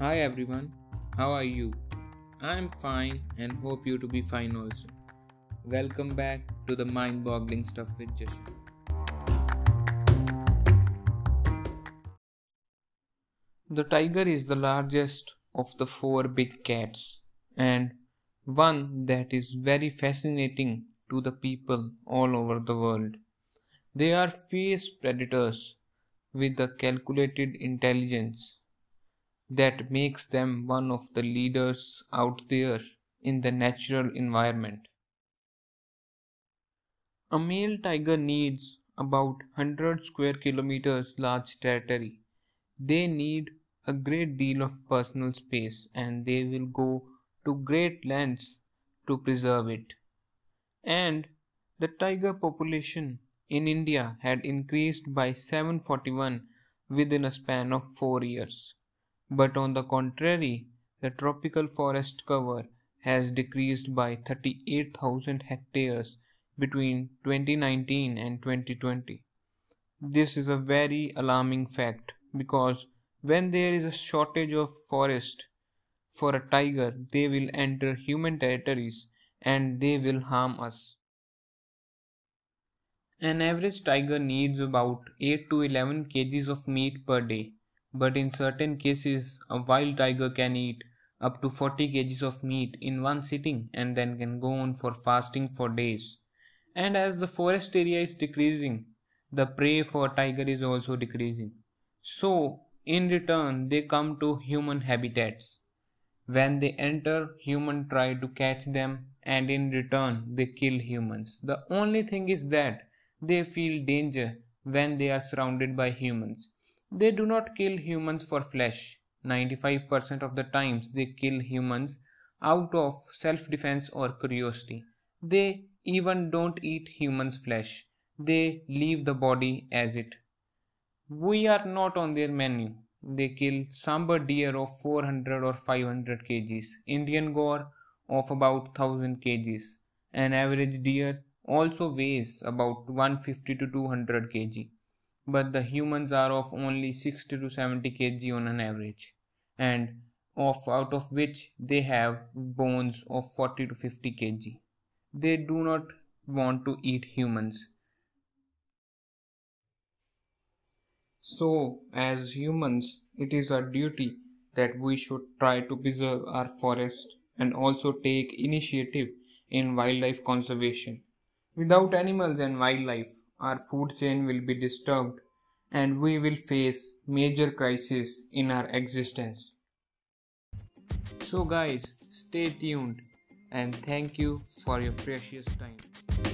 Hi everyone, how are you? I'm fine and hope you to be fine also. Welcome back to the mind boggling stuff with Jashan. The tiger is the largest of the four big cats and one that is very fascinating to the people all over the world. They are fierce predators with a calculated intelligence that makes them one of the leaders out there in the natural environment. A male tiger needs about 100 square kilometers large territory. They need a great deal of personal space and they will go to great lengths to preserve it. And the tiger population in India had increased by 741 within a span of 4 years. But on the contrary, the tropical forest cover has decreased by 38,000 hectares between 2019 and 2020. This is a very alarming fact because when there is a shortage of forest for a tiger, they will enter human territories and they will harm us. An average tiger needs about 8 to 11 kgs of meat per day, but in certain cases, a wild tiger can eat up to 40 kgs of meat in one sitting and then can go on for fasting for days. And as the forest area is decreasing, the prey for tiger is also decreasing. So, in return, they come to human habitats. When they enter, humans try to catch them and in return they kill humans. The only thing is that they feel danger when they are surrounded by humans. They do not kill humans for flesh. 95% of the times they kill humans out of self defense or curiosity. They even don't eat humans' flesh. They leave the body as it. We are not on their menu. They kill sambar deer of 400 or 500 kgs, Indian gaur of about 1000 kgs. An average deer also weighs about 150 to 200 kg but the humans are of only 60 to 70 kg on an average. And of out of which they have bones of 40 to 50 kg. They do not want to eat humans. So as humans it is our duty that we should try to preserve our forest and also take initiative in wildlife conservation. Without animals and wildlife, our food chain will be disturbed and we will face major crises in our existence. So guys, stay tuned and thank you for your precious time.